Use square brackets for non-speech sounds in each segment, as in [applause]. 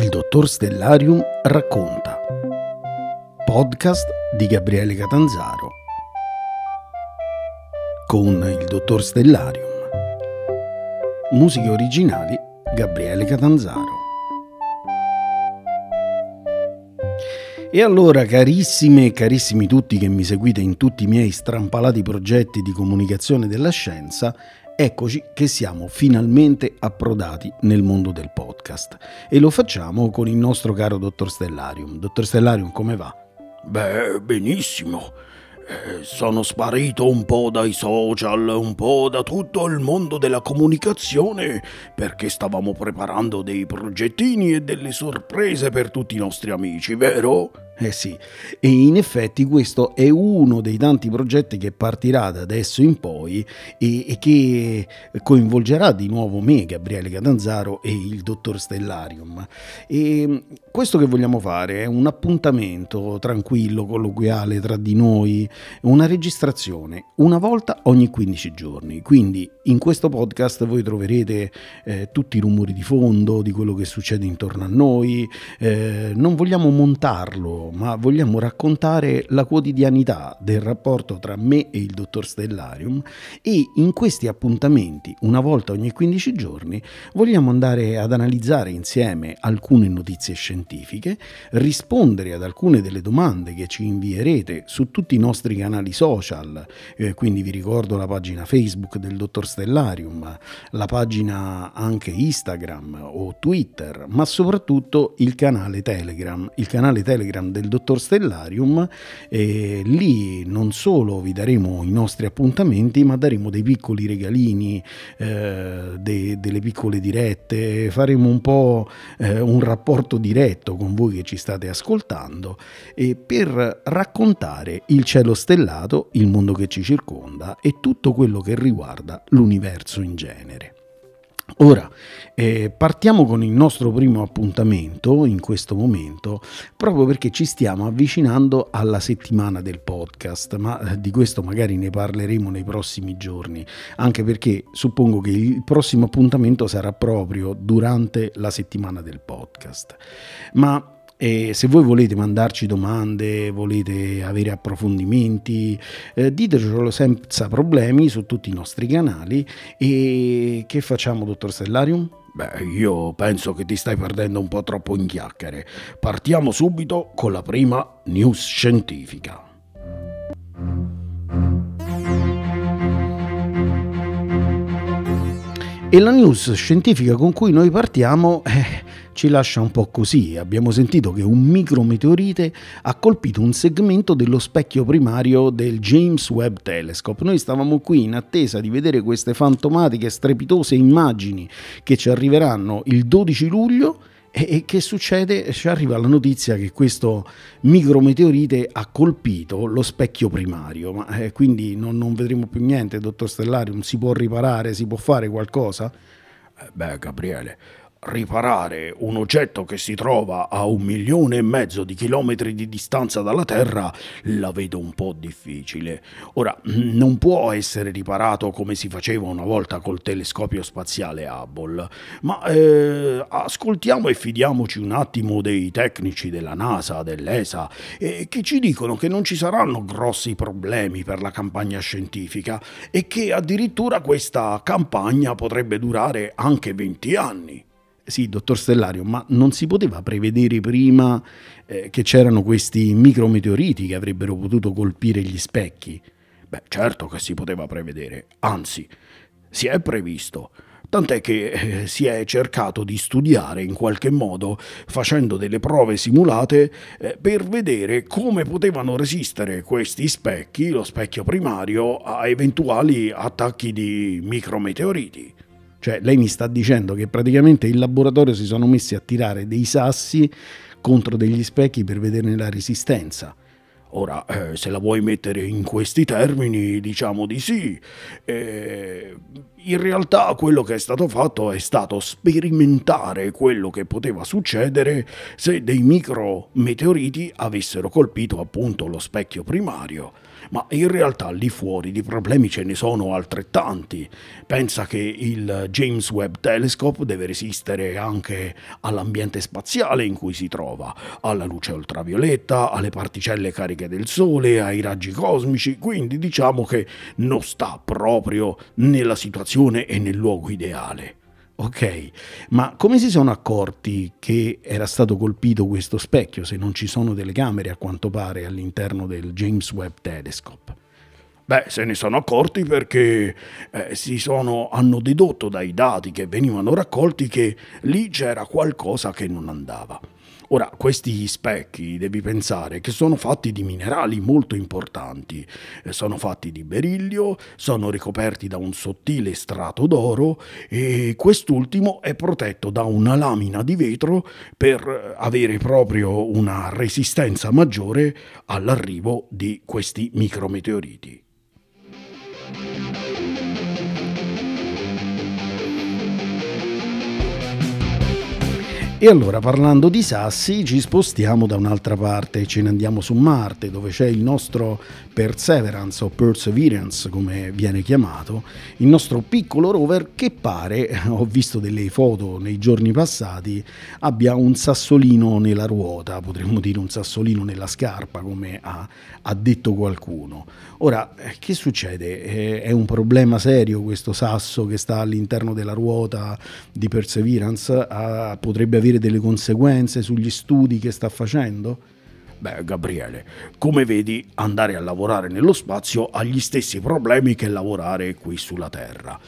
Il dottor Stellarium racconta. Podcast di Gabriele Catanzaro. Con il dottor Stellarium. Musiche originali Gabriele Catanzaro. E allora, carissime e carissimi tutti che mi seguite in tutti i miei strampalati progetti di comunicazione della scienza, eccoci che siamo finalmente approdati nel mondo del podcast. E lo facciamo con il nostro caro dottor Stellarium. Dottor Stellarium, come va? Beh, benissimo. Eh, sono sparito un po' dai social, un po' da tutto il mondo della comunicazione, perché stavamo preparando dei progettini e delle sorprese per tutti i nostri amici, vero? Eh sì, e in effetti questo è uno dei tanti progetti che partirà da adesso in poi e, e, che coinvolgerà di nuovo me, Gabriele Catanzaro e il dottor Stellarium. E questo che vogliamo fare è un appuntamento tranquillo, colloquiale tra di noi, una registrazione una volta ogni 15 giorni. Quindi in questo podcast voi troverete eh, tutti i rumori di fondo di quello che succede intorno a noi, eh, non vogliamo montarlo ma vogliamo raccontare la quotidianità del rapporto tra me e il dottor Stellarium e in questi appuntamenti, una volta ogni 15 giorni, vogliamo andare ad analizzare insieme alcune notizie scientifiche, rispondere ad alcune delle domande che ci invierete su tutti i nostri canali social, eh, quindi vi ricordo la pagina Facebook del dottor Stellarium, la pagina anche Instagram o Twitter, ma soprattutto il canale Telegram, il canale Telegram del dottor Stellarium e lì non solo vi daremo i nostri appuntamenti ma daremo dei piccoli regalini, eh, de, delle piccole dirette, faremo un po' eh, un rapporto diretto con voi che ci state ascoltando e per raccontare il cielo stellato, il mondo che ci circonda e tutto quello che riguarda l'universo in genere. Ora, eh, partiamo con il nostro primo appuntamento in questo momento, proprio perché ci stiamo avvicinando alla settimana del podcast, ma eh, di questo magari ne parleremo nei prossimi giorni, anche perché suppongo che il prossimo appuntamento sarà proprio durante la settimana del podcast. Ma e se voi volete mandarci domande, volete avere approfondimenti, eh, ditecelo senza problemi su tutti i nostri canali. E che facciamo, dottor Stellarium? Beh, io penso che ti stai perdendo un po' troppo in chiacchiere. Partiamo subito con la prima news scientifica. E la news scientifica con cui noi partiamo eh, ci lascia un po' così. Abbiamo sentito che un micrometeorite ha colpito un segmento dello specchio primario del James Webb Telescope. Noi stavamo qui in attesa di vedere queste fantomatiche, strepitose immagini che ci arriveranno il 12 luglio. E che succede? Ci arriva la notizia che questo micrometeorite ha colpito lo specchio primario, ma eh, quindi non, non, vedremo più niente, dottor Stellarium, si può riparare, si può fare qualcosa? Eh beh, Gabriele, riparare un oggetto che si trova a un milione e mezzo di chilometri di distanza dalla Terra la vedo un po' difficile. Ora, non può essere riparato come si faceva una volta col telescopio spaziale Hubble, ma eh, ascoltiamo e fidiamoci un attimo dei tecnici della NASA, dell'ESA, eh, che ci dicono che non ci saranno grossi problemi per la campagna scientifica e che addirittura questa campagna potrebbe durare anche 20 anni. Sì, dottor Stellario, ma non si poteva prevedere prima eh, che c'erano questi micrometeoriti che avrebbero potuto colpire gli specchi? Beh, certo che si poteva prevedere, anzi, si è previsto. Tant'è che eh, si è cercato di studiare in qualche modo, facendo delle prove simulate, eh, per vedere come potevano resistere questi specchi, lo specchio primario, a eventuali attacchi di micrometeoriti. Cioè lei mi sta dicendo che praticamente in laboratorio si sono messi a tirare dei sassi contro degli specchi per vederne la resistenza. Ora, eh, se la vuoi mettere in questi termini, diciamo di sì. Eh, in realtà quello che è stato fatto è stato sperimentare quello che poteva succedere se dei micrometeoriti avessero colpito appunto lo specchio primario ma in realtà lì fuori di problemi ce ne sono altrettanti. Pensa che il James Webb Telescope deve resistere anche all'ambiente spaziale in cui si trova, alla luce ultravioletta, alle particelle cariche del Sole, ai raggi cosmici, quindi diciamo che non sta proprio nella situazione e nel luogo ideale. Ok, ma come si sono accorti che era stato colpito questo specchio se non ci sono delle camere a quanto pare all'interno del James Webb Telescope? Beh, se ne sono accorti perché eh, sono, hanno dedotto dai dati che venivano raccolti che lì c'era qualcosa che non andava. Ora, questi specchi devi pensare che sono fatti di minerali molto importanti, eh, sono fatti di berillio, sono ricoperti da un sottile strato d'oro e quest'ultimo è protetto da una lamina di vetro per avere proprio una resistenza maggiore all'arrivo di questi micrometeoriti. E allora parlando di sassi ci spostiamo da un'altra parte, ce ne andiamo su Marte dove c'è il nostro Perseverance o Perseverance come viene chiamato, il nostro piccolo rover che pare, [laughs] ho visto delle foto nei giorni passati, abbia un sassolino nella ruota, potremmo dire un sassolino nella scarpa come ha, ha detto qualcuno. Ora, eh, che succede? Eh, è un problema serio questo sasso che sta all'interno della ruota di Perseverance? Ah, potrebbe avere avere delle conseguenze sugli studi che sta facendo? Beh, Gabriele, come vedi, andare a lavorare nello spazio ha gli stessi problemi che lavorare qui sulla Terra.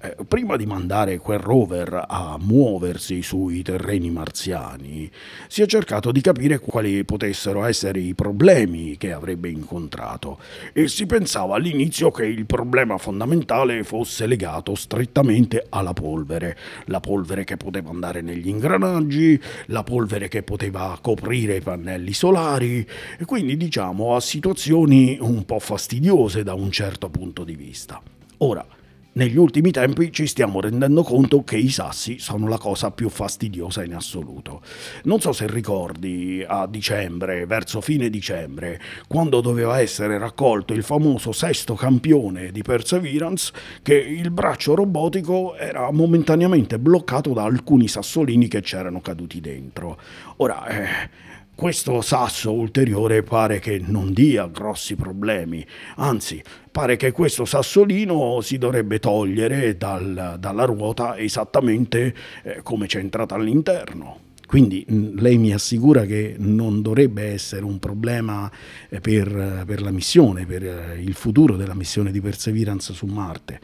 Eh, prima di mandare quel rover a muoversi sui terreni marziani, si è cercato di capire quali potessero essere i problemi che avrebbe incontrato e si pensava all'inizio che il problema fondamentale fosse legato strettamente alla polvere, la polvere che poteva andare negli ingranaggi, la polvere che poteva coprire i pannelli solari, e quindi diciamo a situazioni un po' fastidiose da un certo punto di vista. Ora, negli ultimi tempi ci stiamo rendendo conto che i sassi sono la cosa più fastidiosa in assoluto. Non so se ricordi a dicembre, verso fine dicembre, quando doveva essere raccolto il famoso sesto campione di Perseverance, che il braccio robotico era momentaneamente bloccato da alcuni sassolini che c'erano caduti dentro. Ora, eh, questo sasso ulteriore pare che non dia grossi problemi, anzi pare che questo sassolino si dovrebbe togliere dal, dalla ruota esattamente eh, come c'è entrata all'interno. Quindi mm, lei mi assicura che non dovrebbe essere un problema eh, per, per la missione, per eh, il futuro della missione di Perseverance su Marte.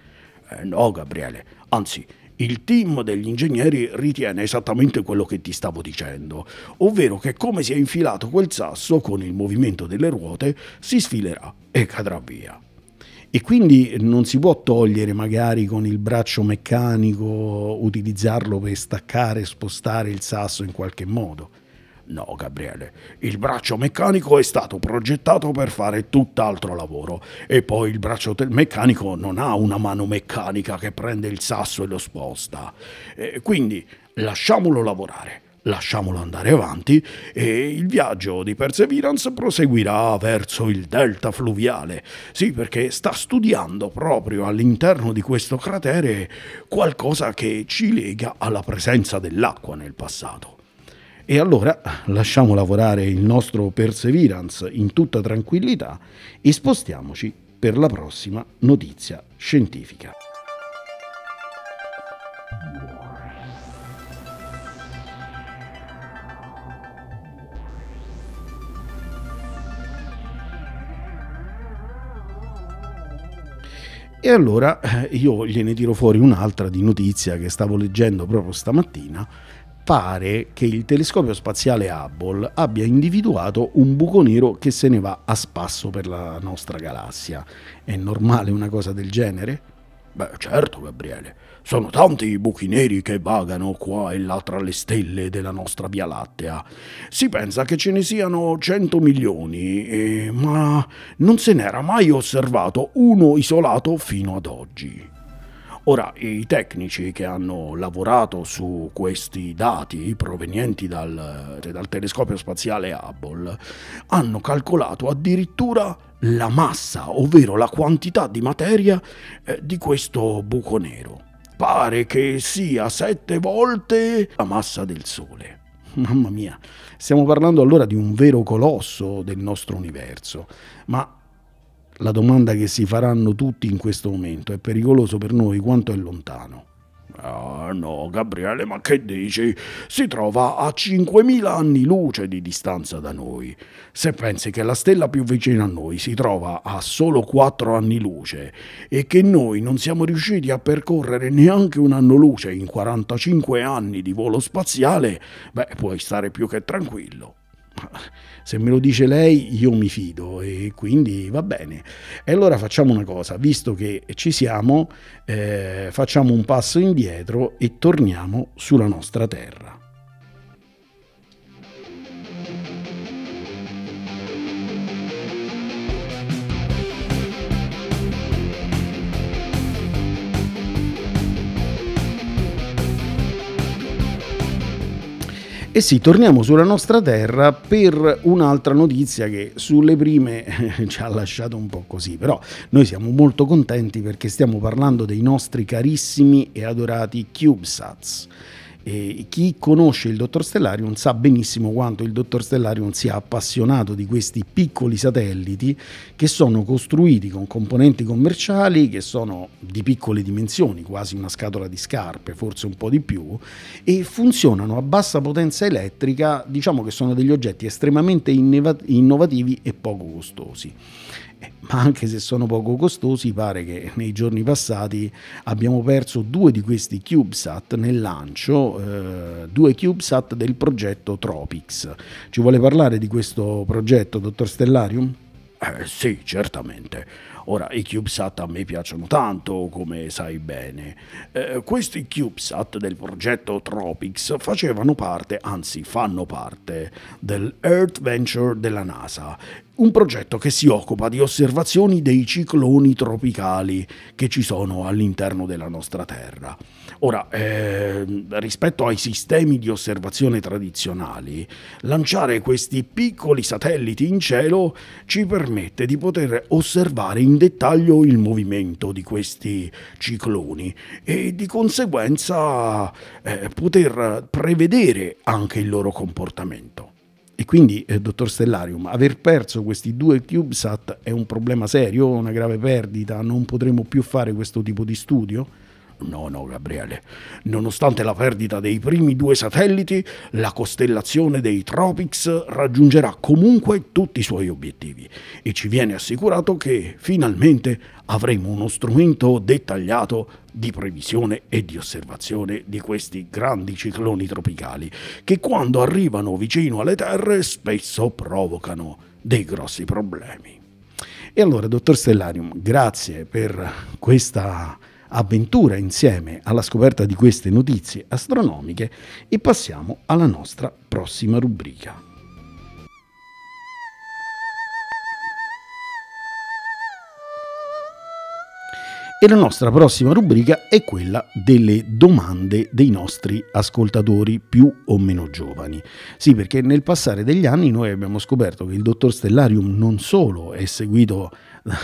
Eh, no, Gabriele, anzi il team degli ingegneri ritiene esattamente quello che ti stavo dicendo, ovvero che come si è infilato quel sasso con il movimento delle ruote si sfilerà e cadrà via. E quindi non si può togliere magari con il braccio meccanico, utilizzarlo per staccare e spostare il sasso in qualche modo. No, Gabriele, il braccio meccanico è stato progettato per fare tutt'altro lavoro e poi il braccio meccanico non ha una mano meccanica che prende il sasso e lo sposta. E quindi lasciamolo lavorare. Lasciamolo andare avanti e il viaggio di Perseverance proseguirà verso il delta fluviale. Sì, perché sta studiando proprio all'interno di questo cratere qualcosa che ci lega alla presenza dell'acqua nel passato. E allora lasciamo lavorare il nostro Perseverance in tutta tranquillità e spostiamoci per la prossima notizia scientifica. E allora eh, io gliene tiro fuori un'altra di notizia che stavo leggendo proprio stamattina pare che il telescopio spaziale Hubble abbia individuato un buco nero che se ne va a spasso per la nostra galassia. È normale una cosa del genere? Beh, certo, Gabriele. Sono tanti i buchi neri che vagano qua e là tra le stelle della nostra Via Lattea. Si pensa che ce ne siano 100 milioni, eh, ma non se n'era mai osservato uno isolato fino ad oggi. Ora, i tecnici che hanno lavorato su questi dati provenienti dal, dal telescopio spaziale Hubble hanno calcolato addirittura la massa, ovvero la quantità di materia eh, di questo buco nero pare che sia sette volte la massa del Sole. [laughs] Mamma mia, stiamo parlando allora di un vero colosso del nostro universo, ma la domanda che si faranno tutti in questo momento è pericoloso per noi quanto è lontano. Ah no, Gabriele, ma che dici? Si trova a 5.000 anni luce di distanza da noi. Se pensi che la stella più vicina a noi si trova a solo 4 anni luce e che noi non siamo riusciti a percorrere neanche un anno luce in 45 anni di volo spaziale, beh, puoi stare più che tranquillo [laughs] se me lo dice lei io mi fido e quindi va bene. E allora facciamo una cosa, visto che ci siamo, eh, facciamo un passo indietro e torniamo sulla nostra terra. E sì, torniamo sulla nostra terra per un'altra notizia che sulle prime ci ha lasciato un po' così, però noi siamo molto contenti perché stiamo parlando dei nostri carissimi e adorati CubeSats. E chi conosce il dottor Stellarium sa benissimo quanto il dottor Stellarium sia appassionato di questi piccoli satelliti che sono costruiti con componenti commerciali che sono di piccole dimensioni, quasi una scatola di scarpe, forse un po' di più, e funzionano a bassa potenza elettrica, diciamo che sono degli oggetti estremamente innovativi e poco costosi ma anche se sono poco costosi, pare che nei giorni passati abbiamo perso due di questi CubeSat nel lancio, eh, due CubeSat del progetto Tropics. Ci vuole parlare di questo progetto, dottor Stellarium? Eh, sì, certamente. Ora, i CubeSat a me piacciono tanto, come sai bene. Eh, questi CubeSat del progetto Tropics facevano parte, anzi fanno parte, del Earth Venture della NASA un progetto che si occupa di osservazioni dei cicloni tropicali che ci sono all'interno della nostra Terra. Ora, eh, rispetto ai sistemi di osservazione tradizionali, lanciare questi piccoli satelliti in cielo ci permette di poter osservare in dettaglio il movimento di questi cicloni e di conseguenza eh, poter prevedere anche il loro comportamento. E quindi, eh, dottor Stellarium, aver perso questi due CubeSat è un problema serio, una grave perdita? Non potremo più fare questo tipo di studio? No, no, Gabriele. Nonostante la perdita dei primi due satelliti, la costellazione dei Tropics raggiungerà comunque tutti i suoi obiettivi e ci viene assicurato che finalmente avremo uno strumento dettagliato di previsione e di osservazione di questi grandi cicloni tropicali che quando arrivano vicino alle terre spesso provocano dei grossi problemi. E allora, dottor Stellarium, grazie per questa avventura insieme alla scoperta di queste notizie astronomiche e passiamo alla nostra prossima rubrica. E la nostra prossima rubrica è quella delle domande dei nostri ascoltatori più o meno giovani. Sì, perché nel passare degli anni noi abbiamo scoperto che il dottor Stellarium non solo è seguito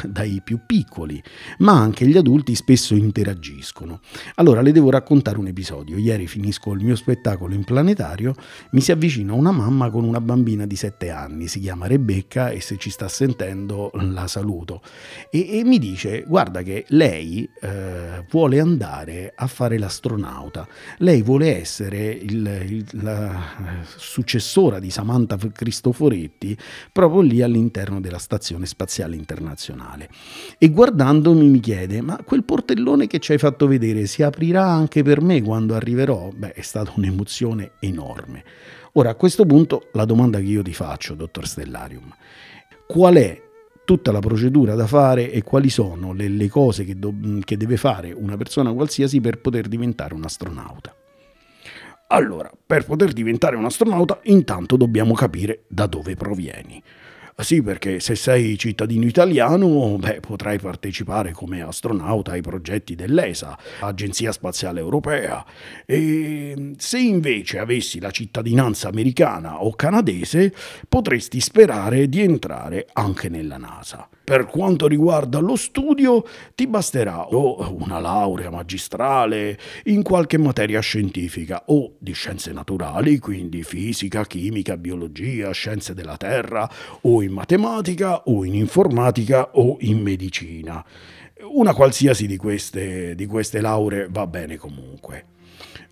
dai più piccoli, ma anche gli adulti spesso interagiscono. Allora le devo raccontare un episodio. Ieri finisco il mio spettacolo in planetario, mi si avvicina una mamma con una bambina di 7 anni, si chiama Rebecca e se ci sta sentendo la saluto. E, e mi dice, guarda che lei eh, vuole andare a fare l'astronauta, lei vuole essere il, il, la successora di Samantha Cristoforetti proprio lì all'interno della Stazione Spaziale Internazionale nazionale. E guardandomi mi chiede, ma quel portellone che ci hai fatto vedere si aprirà anche per me quando arriverò? Beh, è stata un'emozione enorme. Ora, a questo punto, la domanda che io ti faccio, dottor Stellarium, qual è tutta la procedura da fare e quali sono le, le cose che, do, che deve fare una persona qualsiasi per poter diventare un astronauta. Allora, per poter diventare un astronauta, intanto dobbiamo capire da dove provieni. Sì, perché se sei cittadino italiano, beh, potrai partecipare come astronauta ai progetti dell'ESA, Agenzia Spaziale Europea, e se invece avessi la cittadinanza americana o canadese, potresti sperare di entrare anche nella NASA. Per quanto riguarda lo studio, ti basterà o una laurea magistrale in qualche materia scientifica o di scienze naturali, quindi fisica, chimica, biologia, scienze della Terra, o in matematica, o in informatica, o in medicina. Una qualsiasi di queste, di queste lauree va bene comunque.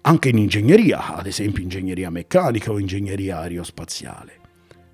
Anche in ingegneria, ad esempio ingegneria meccanica o ingegneria aerospaziale.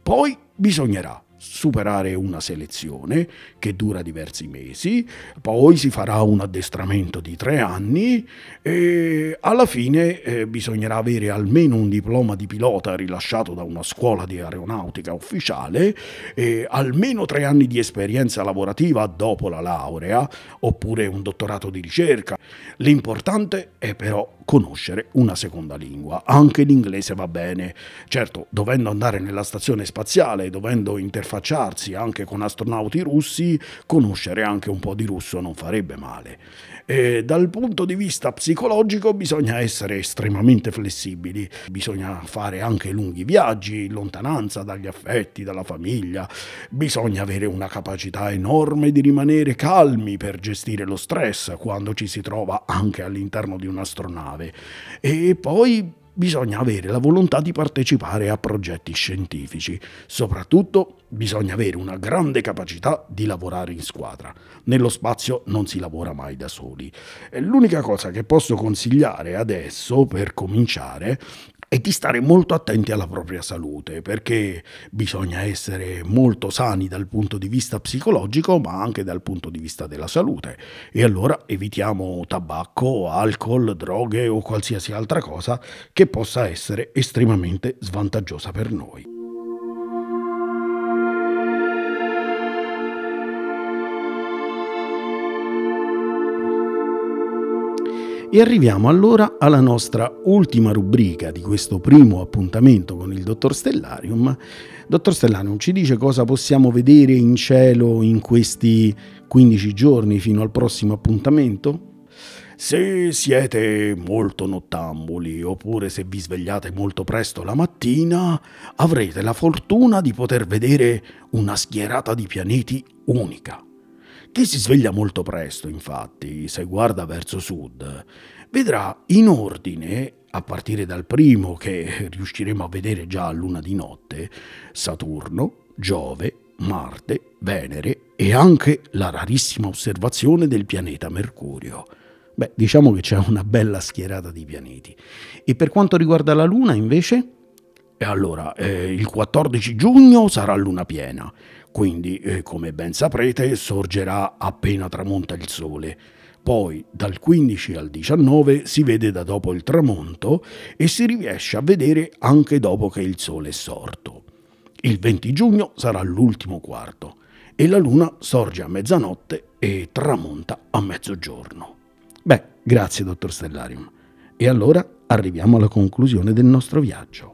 Poi bisognerà superare una selezione che dura diversi mesi, poi si farà un addestramento di tre anni e alla fine eh, bisognerà avere almeno un diploma di pilota rilasciato da una scuola di aeronautica ufficiale, e almeno tre anni di esperienza lavorativa dopo la laurea oppure un dottorato di ricerca. L'importante è però conoscere una seconda lingua, anche l'inglese va bene. Certo, dovendo andare nella stazione spaziale, dovendo interfacciarsi anche con astronauti russi, conoscere anche un po' di russo non farebbe male. E dal punto di vista psicologico bisogna essere estremamente flessibili, bisogna fare anche lunghi viaggi, lontananza dagli affetti, dalla famiglia, bisogna avere una capacità enorme di rimanere calmi per gestire lo stress quando ci si trova anche all'interno di un'astronave e poi bisogna avere la volontà di partecipare a progetti scientifici. Soprattutto bisogna avere una grande capacità di lavorare in squadra. Nello spazio non si lavora mai da soli. L'unica cosa che posso consigliare adesso per cominciare e di stare molto attenti alla propria salute, perché bisogna essere molto sani dal punto di vista psicologico, ma anche dal punto di vista della salute. E allora evitiamo tabacco, alcol, droghe o qualsiasi altra cosa che possa essere estremamente svantaggiosa per noi. E arriviamo allora alla nostra ultima rubrica di questo primo appuntamento con il Dottor Stellarium. Dottor Stellarium ci dice cosa possiamo vedere in cielo in questi 15 giorni fino al prossimo appuntamento? Se siete molto nottambuli oppure se vi svegliate molto presto la mattina, avrete la fortuna di poter vedere una schierata di pianeti unica. Chi si sveglia molto presto, infatti, se guarda verso sud, vedrà in ordine, a partire dal primo che riusciremo a vedere già a luna di notte, Saturno, Giove, Marte, Venere e anche la rarissima osservazione del pianeta Mercurio. Beh, diciamo che c'è una bella schierata di pianeti. E per quanto riguarda la Luna, invece? E allora, eh, il 14 giugno sarà luna piena, quindi, eh, come ben saprete, sorgerà appena tramonta il sole. Poi dal 15 al 19 si vede da dopo il tramonto e si riesce a vedere anche dopo che il sole è sorto. Il 20 giugno sarà l'ultimo quarto e la luna sorge a mezzanotte e tramonta a mezzogiorno. Beh, grazie dottor Stellarium. E allora arriviamo alla conclusione del nostro viaggio.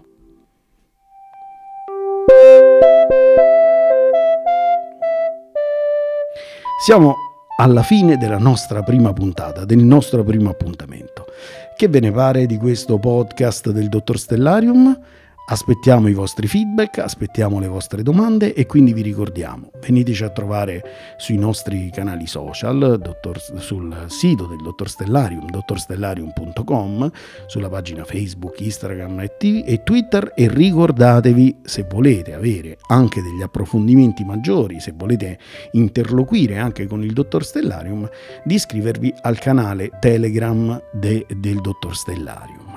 Siamo alla fine della nostra prima puntata, del nostro primo appuntamento. Che ve ne pare di questo podcast del Dottor Stellarium? Aspettiamo i vostri feedback, aspettiamo le vostre domande e quindi vi ricordiamo, veniteci a trovare sui nostri canali social, dottor, sul sito del Dottor Stellarium, dottorstellarium.com, sulla pagina Facebook, Instagram e, Twitter e ricordatevi se volete avere anche degli approfondimenti maggiori, se volete interloquire anche con il Dottor Stellarium, di iscrivervi al canale Telegram de, del Dottor Stellarium.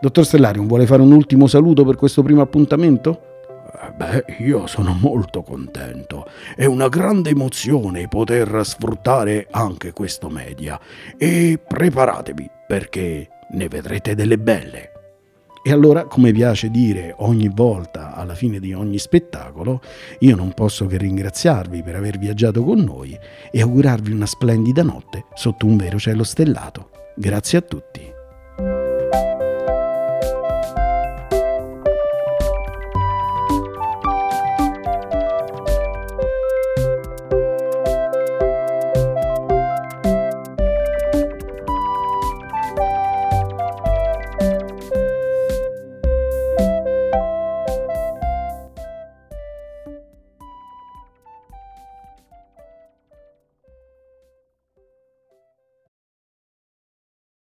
Dottor Stellarium, vuole fare un ultimo saluto per questo primo appuntamento? Eh, beh, io sono molto contento. È una grande emozione poter sfruttare anche questo media. E preparatevi perché ne vedrete delle belle. E allora, come piace dire ogni volta alla fine di ogni spettacolo, io non posso che ringraziarvi per aver viaggiato con noi e augurarvi una splendida notte sotto un vero cielo stellato. Grazie a tutti.